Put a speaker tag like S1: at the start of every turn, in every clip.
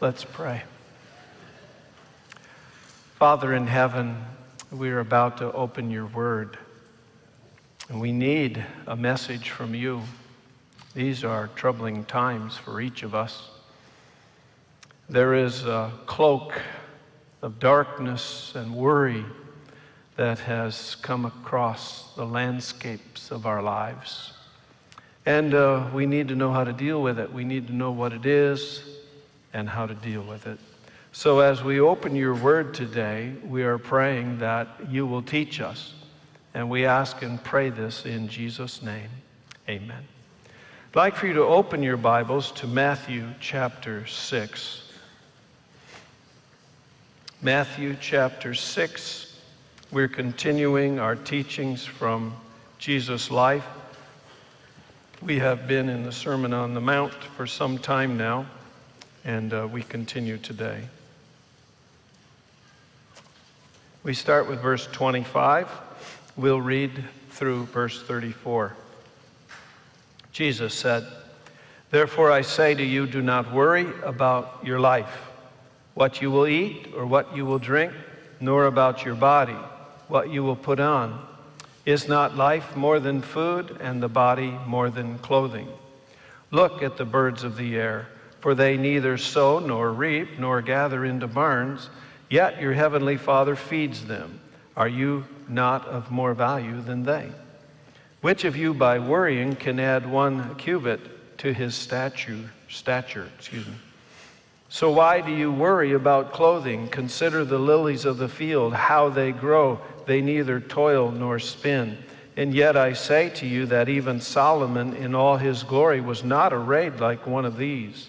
S1: Let's pray. Father in heaven, we are about to open your word, and we need a message from you. These are troubling times for each of us. There is a cloak of darkness and worry that has come across the landscapes of our lives. And uh, we need to know how to deal with it. We need to know what it is and how to deal with it. So, as we open your word today, we are praying that you will teach us. And we ask and pray this in Jesus' name. Amen. I'd like for you to open your Bibles to Matthew chapter 6. Matthew chapter 6. We're continuing our teachings from Jesus' life. We have been in the Sermon on the Mount for some time now, and uh, we continue today. We start with verse 25. We'll read through verse 34. Jesus said, Therefore I say to you, do not worry about your life, what you will eat or what you will drink, nor about your body, what you will put on. Is not life more than food, and the body more than clothing? Look at the birds of the air, for they neither sow nor reap nor gather into barns Yet your heavenly Father feeds them. Are you not of more value than they? Which of you, by worrying, can add one cubit to his stature? Stature, excuse me. So why do you worry about clothing? Consider the lilies of the field, how they grow. They neither toil nor spin. And yet I say to you that even Solomon in all his glory was not arrayed like one of these.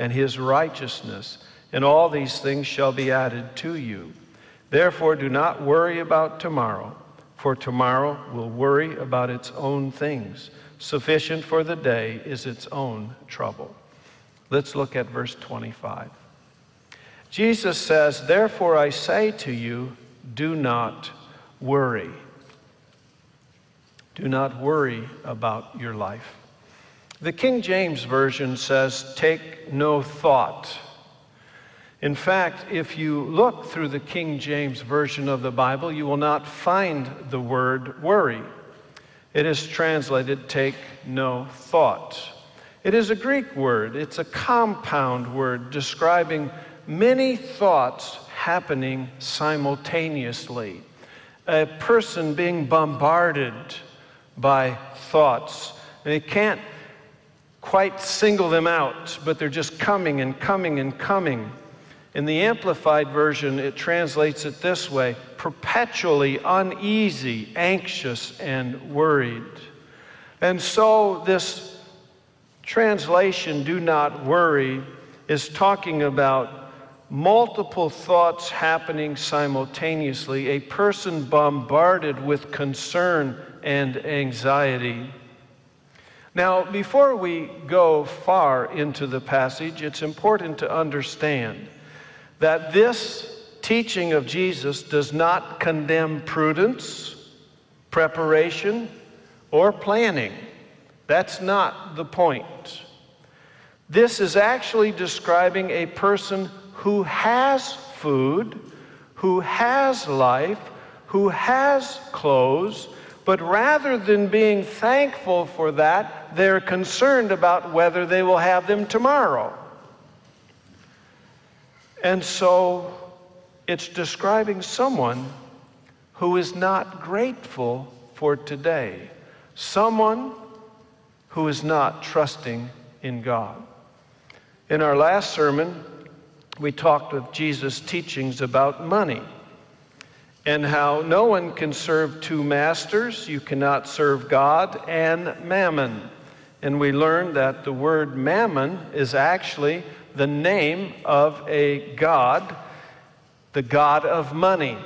S1: and his righteousness, and all these things shall be added to you. Therefore, do not worry about tomorrow, for tomorrow will worry about its own things. Sufficient for the day is its own trouble. Let's look at verse 25. Jesus says, Therefore I say to you, do not worry. Do not worry about your life. The King James Version says, take no thought. In fact, if you look through the King James Version of the Bible, you will not find the word worry. It is translated, take no thought. It is a Greek word, it's a compound word describing many thoughts happening simultaneously. A person being bombarded by thoughts. They can't quite single them out, but they're just coming and coming and coming. In the Amplified Version, it translates it this way perpetually uneasy, anxious, and worried. And so, this translation, do not worry, is talking about multiple thoughts happening simultaneously, a person bombarded with concern and anxiety. Now, before we go far into the passage, it's important to understand that this teaching of Jesus does not condemn prudence, preparation, or planning. That's not the point. This is actually describing a person who has food, who has life, who has clothes, but rather than being thankful for that, they're concerned about whether they will have them tomorrow. And so it's describing someone who is not grateful for today, someone who is not trusting in God. In our last sermon, we talked of Jesus' teachings about money and how no one can serve two masters. You cannot serve God and mammon. and we learned that the word mammon is actually the name of a god, the god of money.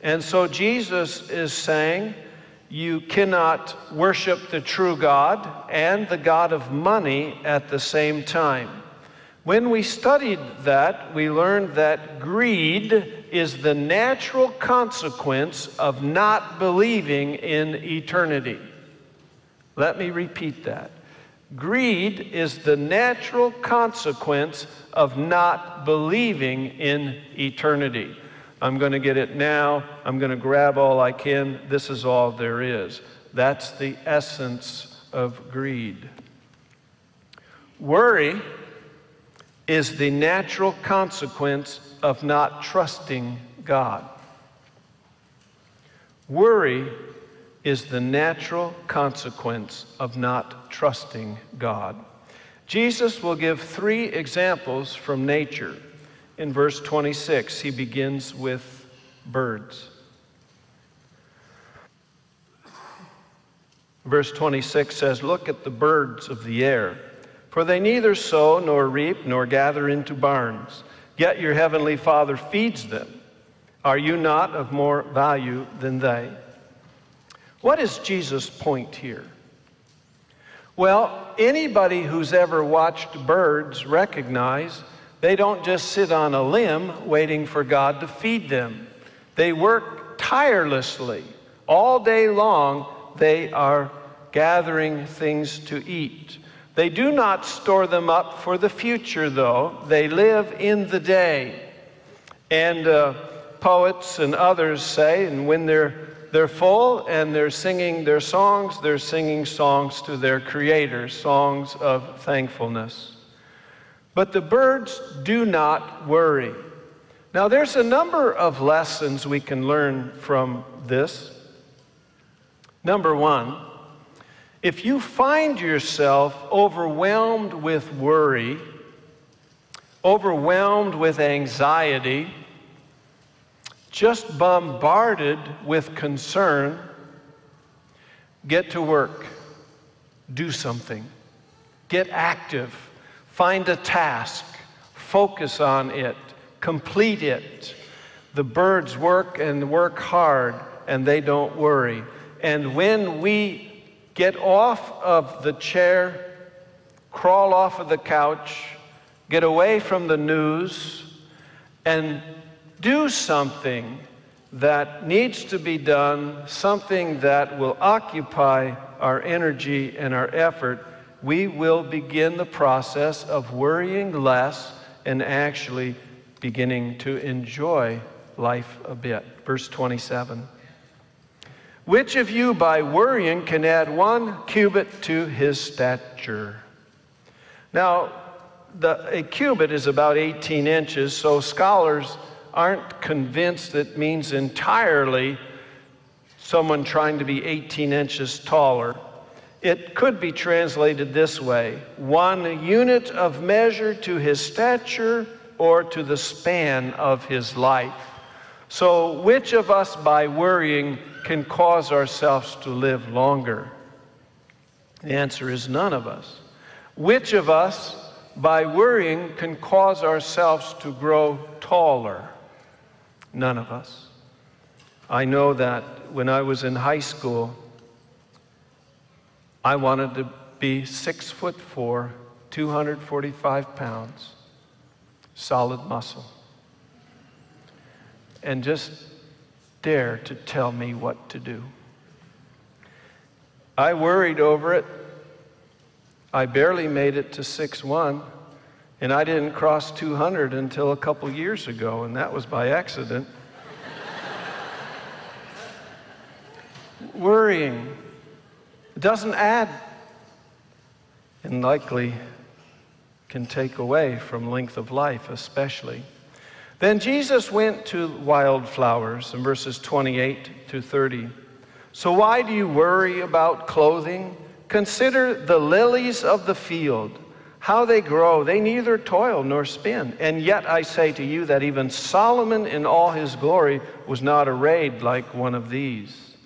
S1: And so Jesus is saying, you cannot worship the true God and the God of money at the same time. When we studied that, we learned that greed is the natural consequence of not believing in eternity. Let me repeat that. Greed is the natural consequence of not believing in eternity. I'm going to get it now. I'm going to grab all I can. This is all there is. That's the essence of greed. Worry is the natural consequence of not trusting God. Worry is the natural consequence of not trusting God. Jesus will give three examples from nature. In verse 26, he begins with birds. Verse 26 says, Look at the birds of the air, for they neither sow nor reap nor gather into barns, yet your heavenly Father feeds them. Are you not of more value than they? What is Jesus' point here? Well, anybody who's ever watched birds recognize they don't just sit on a limb waiting for God to feed them. They work tirelessly. All day long, they are gathering things to eat. They do not store them up for the future, though. They live in the day. And uh, poets and others say, and when they're they're full and they're singing their songs, they're singing songs to their Creator, songs of thankfulness. But the birds do not worry. Now, there's a number of lessons we can learn from this. Number one, if you find yourself overwhelmed with worry, overwhelmed with anxiety, just bombarded with concern, get to work, do something, get active, find a task, focus on it, complete it. The birds work and work hard and they don't worry. And when we get off of the chair, crawl off of the couch, get away from the news, and do something that needs to be done, something that will occupy our energy and our effort, we will begin the process of worrying less and actually beginning to enjoy life a bit. Verse 27. Which of you by worrying can add one cubit to his stature? Now, the, a cubit is about 18 inches, so scholars aren't convinced it means entirely someone trying to be 18 inches taller. It could be translated this way one unit of measure to his stature or to the span of his life. So, which of us by worrying can cause ourselves to live longer? The answer is none of us. Which of us by worrying can cause ourselves to grow taller? None of us. I know that when I was in high school, I wanted to be six foot four, 245 pounds, solid muscle. And just dare to tell me what to do. I worried over it. I barely made it to six one. And I didn't cross 200 until a couple years ago, and that was by accident. Worrying doesn't add and likely can take away from length of life, especially. Then Jesus went to wildflowers in verses 28 to 30. So why do you worry about clothing? Consider the lilies of the field how they grow. They neither toil nor spin. And yet I say to you that even Solomon in all his glory was not arrayed like one of these.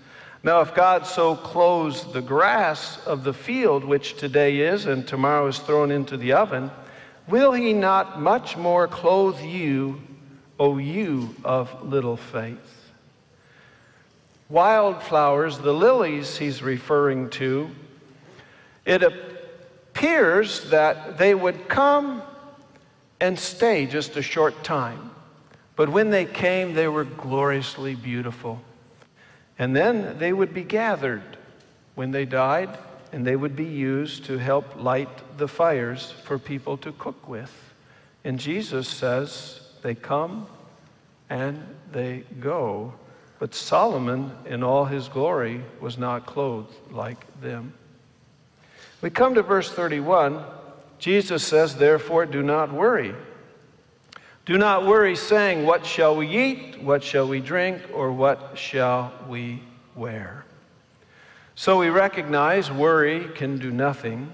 S1: Now, if God so clothes the grass of the field, which today is and tomorrow is thrown into the oven, will he not much more clothe you, O you of little faith? Wildflowers, the lilies he's referring to, it appears that they would come and stay just a short time. But when they came, they were gloriously beautiful. And then they would be gathered when they died, and they would be used to help light the fires for people to cook with. And Jesus says, they come and they go. But Solomon, in all his glory, was not clothed like them. We come to verse 31. Jesus says, Therefore, do not worry. Do not worry, saying, What shall we eat? What shall we drink? Or what shall we wear? So we recognize worry can do nothing.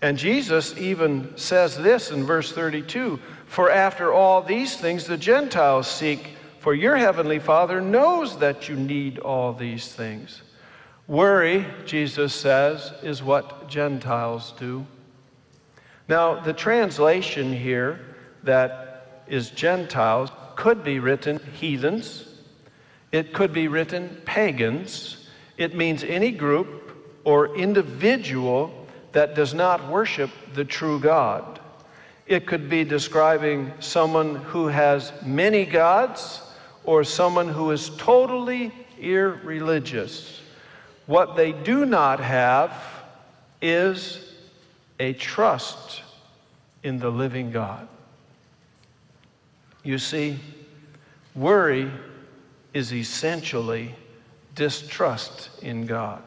S1: And Jesus even says this in verse 32 For after all these things the Gentiles seek, for your heavenly Father knows that you need all these things. Worry, Jesus says, is what Gentiles do. Now, the translation here that is Gentiles could be written heathens, it could be written pagans. It means any group or individual that does not worship the true God. It could be describing someone who has many gods or someone who is totally irreligious. What they do not have is a trust in the living God. You see, worry is essentially distrust in God.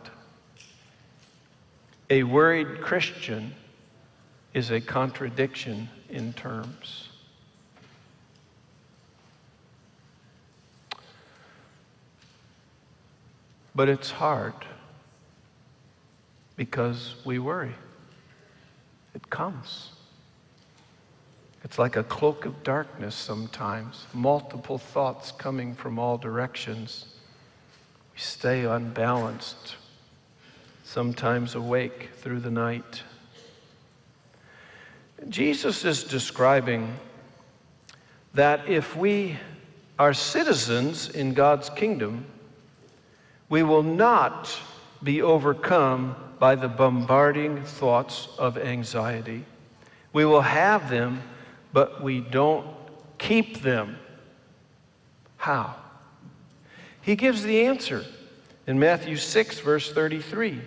S1: A worried Christian is a contradiction in terms. But it's hard because we worry. It comes. It's like a cloak of darkness sometimes, multiple thoughts coming from all directions. We stay unbalanced, sometimes awake through the night. Jesus is describing that if we are citizens in God's kingdom, we will not be overcome by the bombarding thoughts of anxiety. We will have them but we don't keep them. How? He gives the answer in Matthew 6, verse 33.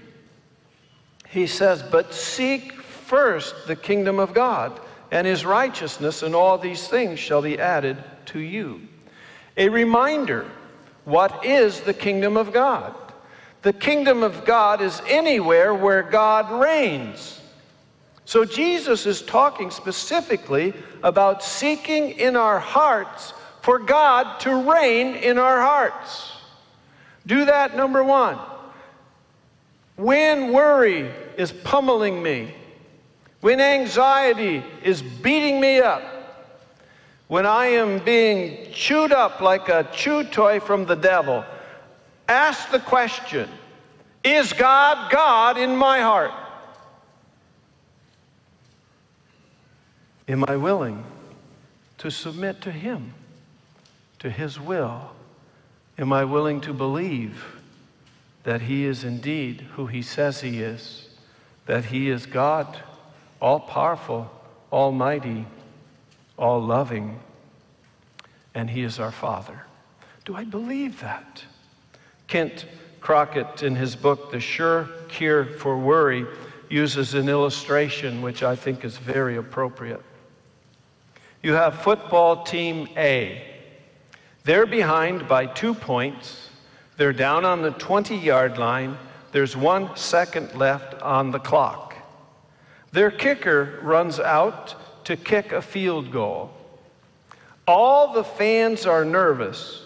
S1: He says, But seek first the kingdom of God and his righteousness, and all these things shall be added to you. A reminder what is the kingdom of God? The kingdom of God is anywhere where God reigns. So Jesus is talking specifically about seeking in our hearts for God to reign in our hearts. Do that, number one. When worry is pummeling me, when anxiety is beating me up, when I am being chewed up like a chew toy from the devil, ask the question Is God God in my heart? Am I willing to submit to Him, to His will? Am I willing to believe that He is indeed who He says He is, that He is God, all powerful, almighty, all loving, and He is our Father? Do I believe that? Kent Crockett, in his book, The Sure Cure for Worry, uses an illustration which I think is very appropriate. You have football team A. They're behind by two points. They're down on the 20 yard line. There's one second left on the clock. Their kicker runs out to kick a field goal. All the fans are nervous.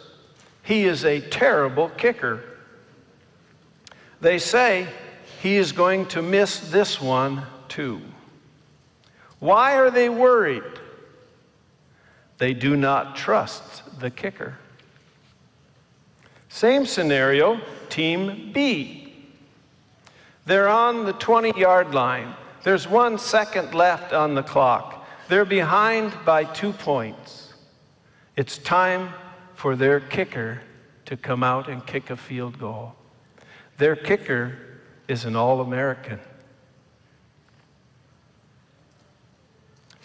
S1: He is a terrible kicker. They say he is going to miss this one too. Why are they worried? They do not trust the kicker. Same scenario, Team B. They're on the 20 yard line. There's one second left on the clock. They're behind by two points. It's time for their kicker to come out and kick a field goal. Their kicker is an All American.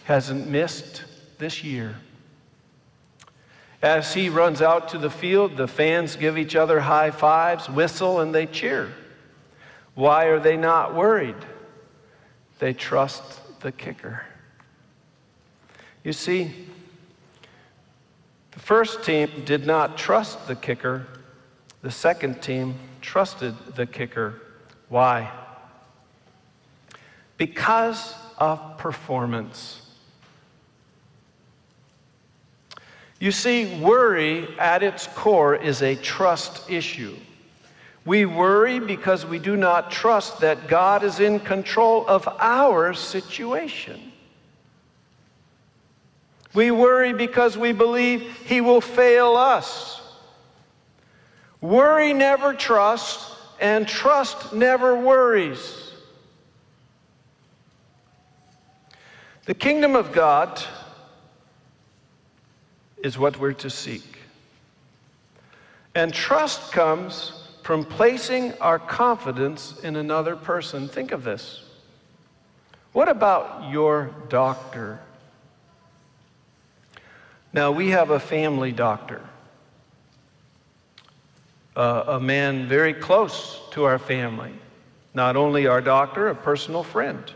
S1: Hasn't missed this year. As he runs out to the field, the fans give each other high fives, whistle, and they cheer. Why are they not worried? They trust the kicker. You see, the first team did not trust the kicker, the second team trusted the kicker. Why? Because of performance. You see, worry at its core is a trust issue. We worry because we do not trust that God is in control of our situation. We worry because we believe He will fail us. Worry never trusts, and trust never worries. The kingdom of God is what we're to seek. And trust comes from placing our confidence in another person. Think of this. What about your doctor? Now, we have a family doctor, uh, a man very close to our family, not only our doctor, a personal friend.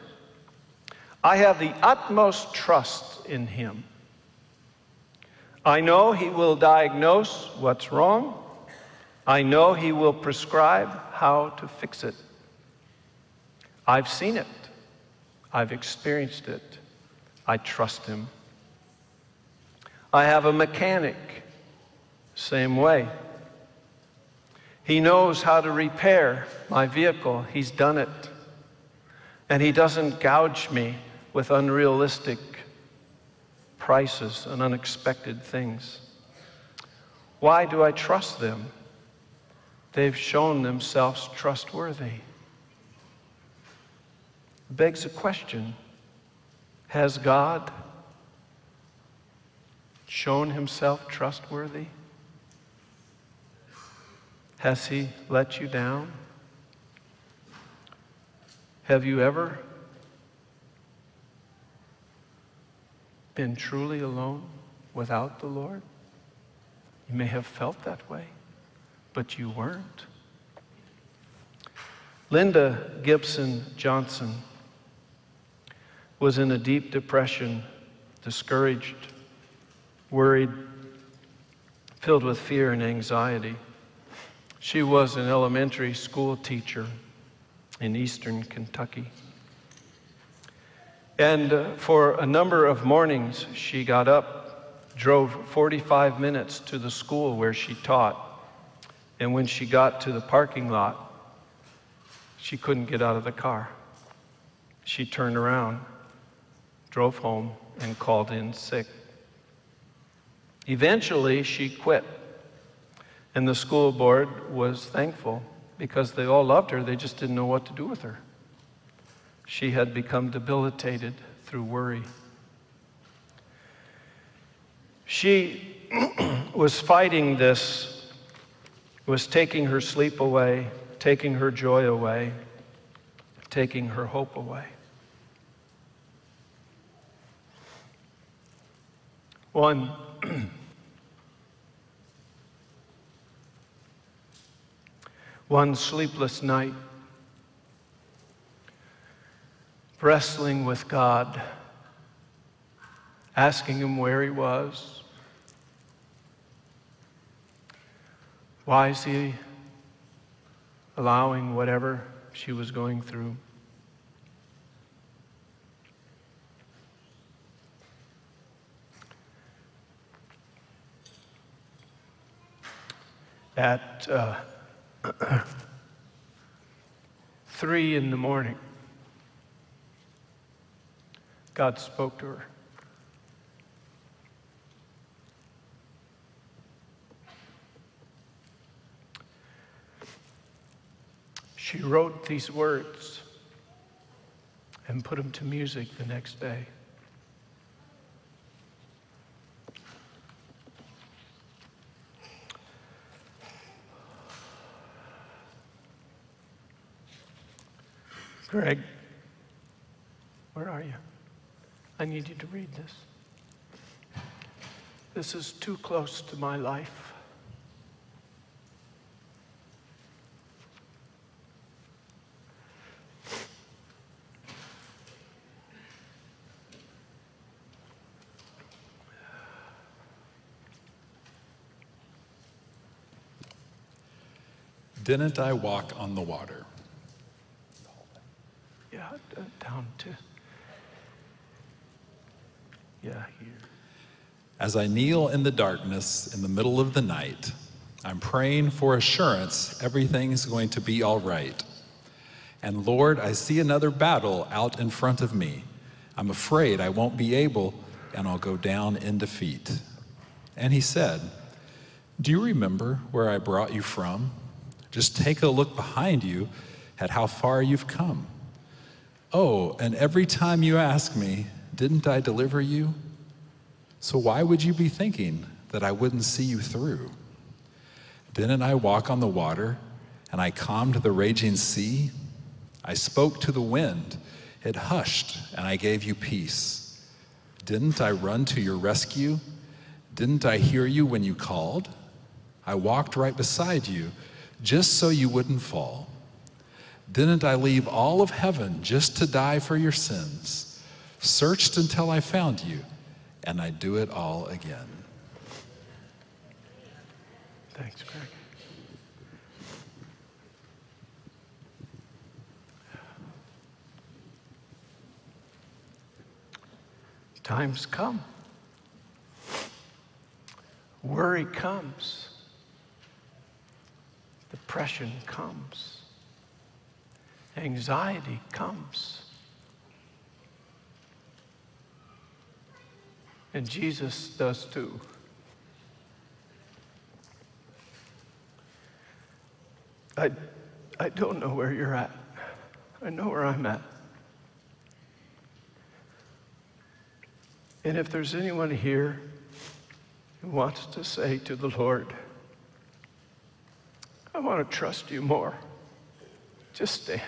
S1: I have the utmost trust in him. I know he will diagnose what's wrong. I know he will prescribe how to fix it. I've seen it. I've experienced it. I trust him. I have a mechanic, same way. He knows how to repair my vehicle. He's done it. And he doesn't gouge me with unrealistic prices and unexpected things. Why do I trust them? They've shown themselves trustworthy. Begs a question Has God shown himself trustworthy? Has he let you down? Have you ever been truly alone without the Lord? You may have felt that way, but you weren't. Linda Gibson Johnson was in a deep depression, discouraged, worried, filled with fear and anxiety. She was an elementary school teacher in eastern Kentucky. And uh, for a number of mornings, she got up, drove 45 minutes to the school where she taught. And when she got to the parking lot, she couldn't get out of the car. She turned around, drove home, and called in sick. Eventually, she quit. And the school board was thankful because they all loved her, they just didn't know what to do with her. She had become debilitated through worry. She was fighting this, was taking her sleep away, taking her joy away, taking her hope away. One one sleepless night wrestling with God, asking Him where He was. Why is He allowing whatever she was going through? At uh, three in the morning, God spoke to her. Wrote these words and put them to music the next day. Greg, where are you? I need you to read this. This is too close to my life.
S2: Didn't I walk on the water?
S1: Yeah, uh, down to. Yeah, here.
S2: As I kneel in the darkness in the middle of the night, I'm praying for assurance everything's going to be all right. And Lord, I see another battle out in front of me. I'm afraid I won't be able and I'll go down in defeat. And he said, Do you remember where I brought you from? Just take a look behind you at how far you've come. Oh, and every time you ask me, Didn't I deliver you? So why would you be thinking that I wouldn't see you through? Didn't I walk on the water and I calmed the raging sea? I spoke to the wind, it hushed, and I gave you peace. Didn't I run to your rescue? Didn't I hear you when you called? I walked right beside you just so you wouldn't fall. Didn't I leave all of heaven just to die for your sins? Searched until I found you, and I do it all again.
S1: Thanks, Greg. Times come. Worry comes. Depression comes. Anxiety comes. And Jesus does too. I, I don't know where you're at. I know where I'm at. And if there's anyone here who wants to say to the Lord, I want to trust you more, just stand.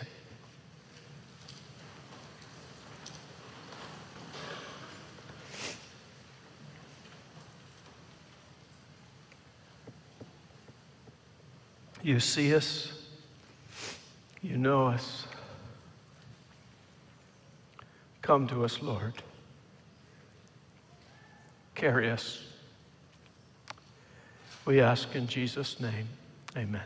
S1: You see us. You know us. Come to us, Lord. Carry us. We ask in Jesus' name. Amen.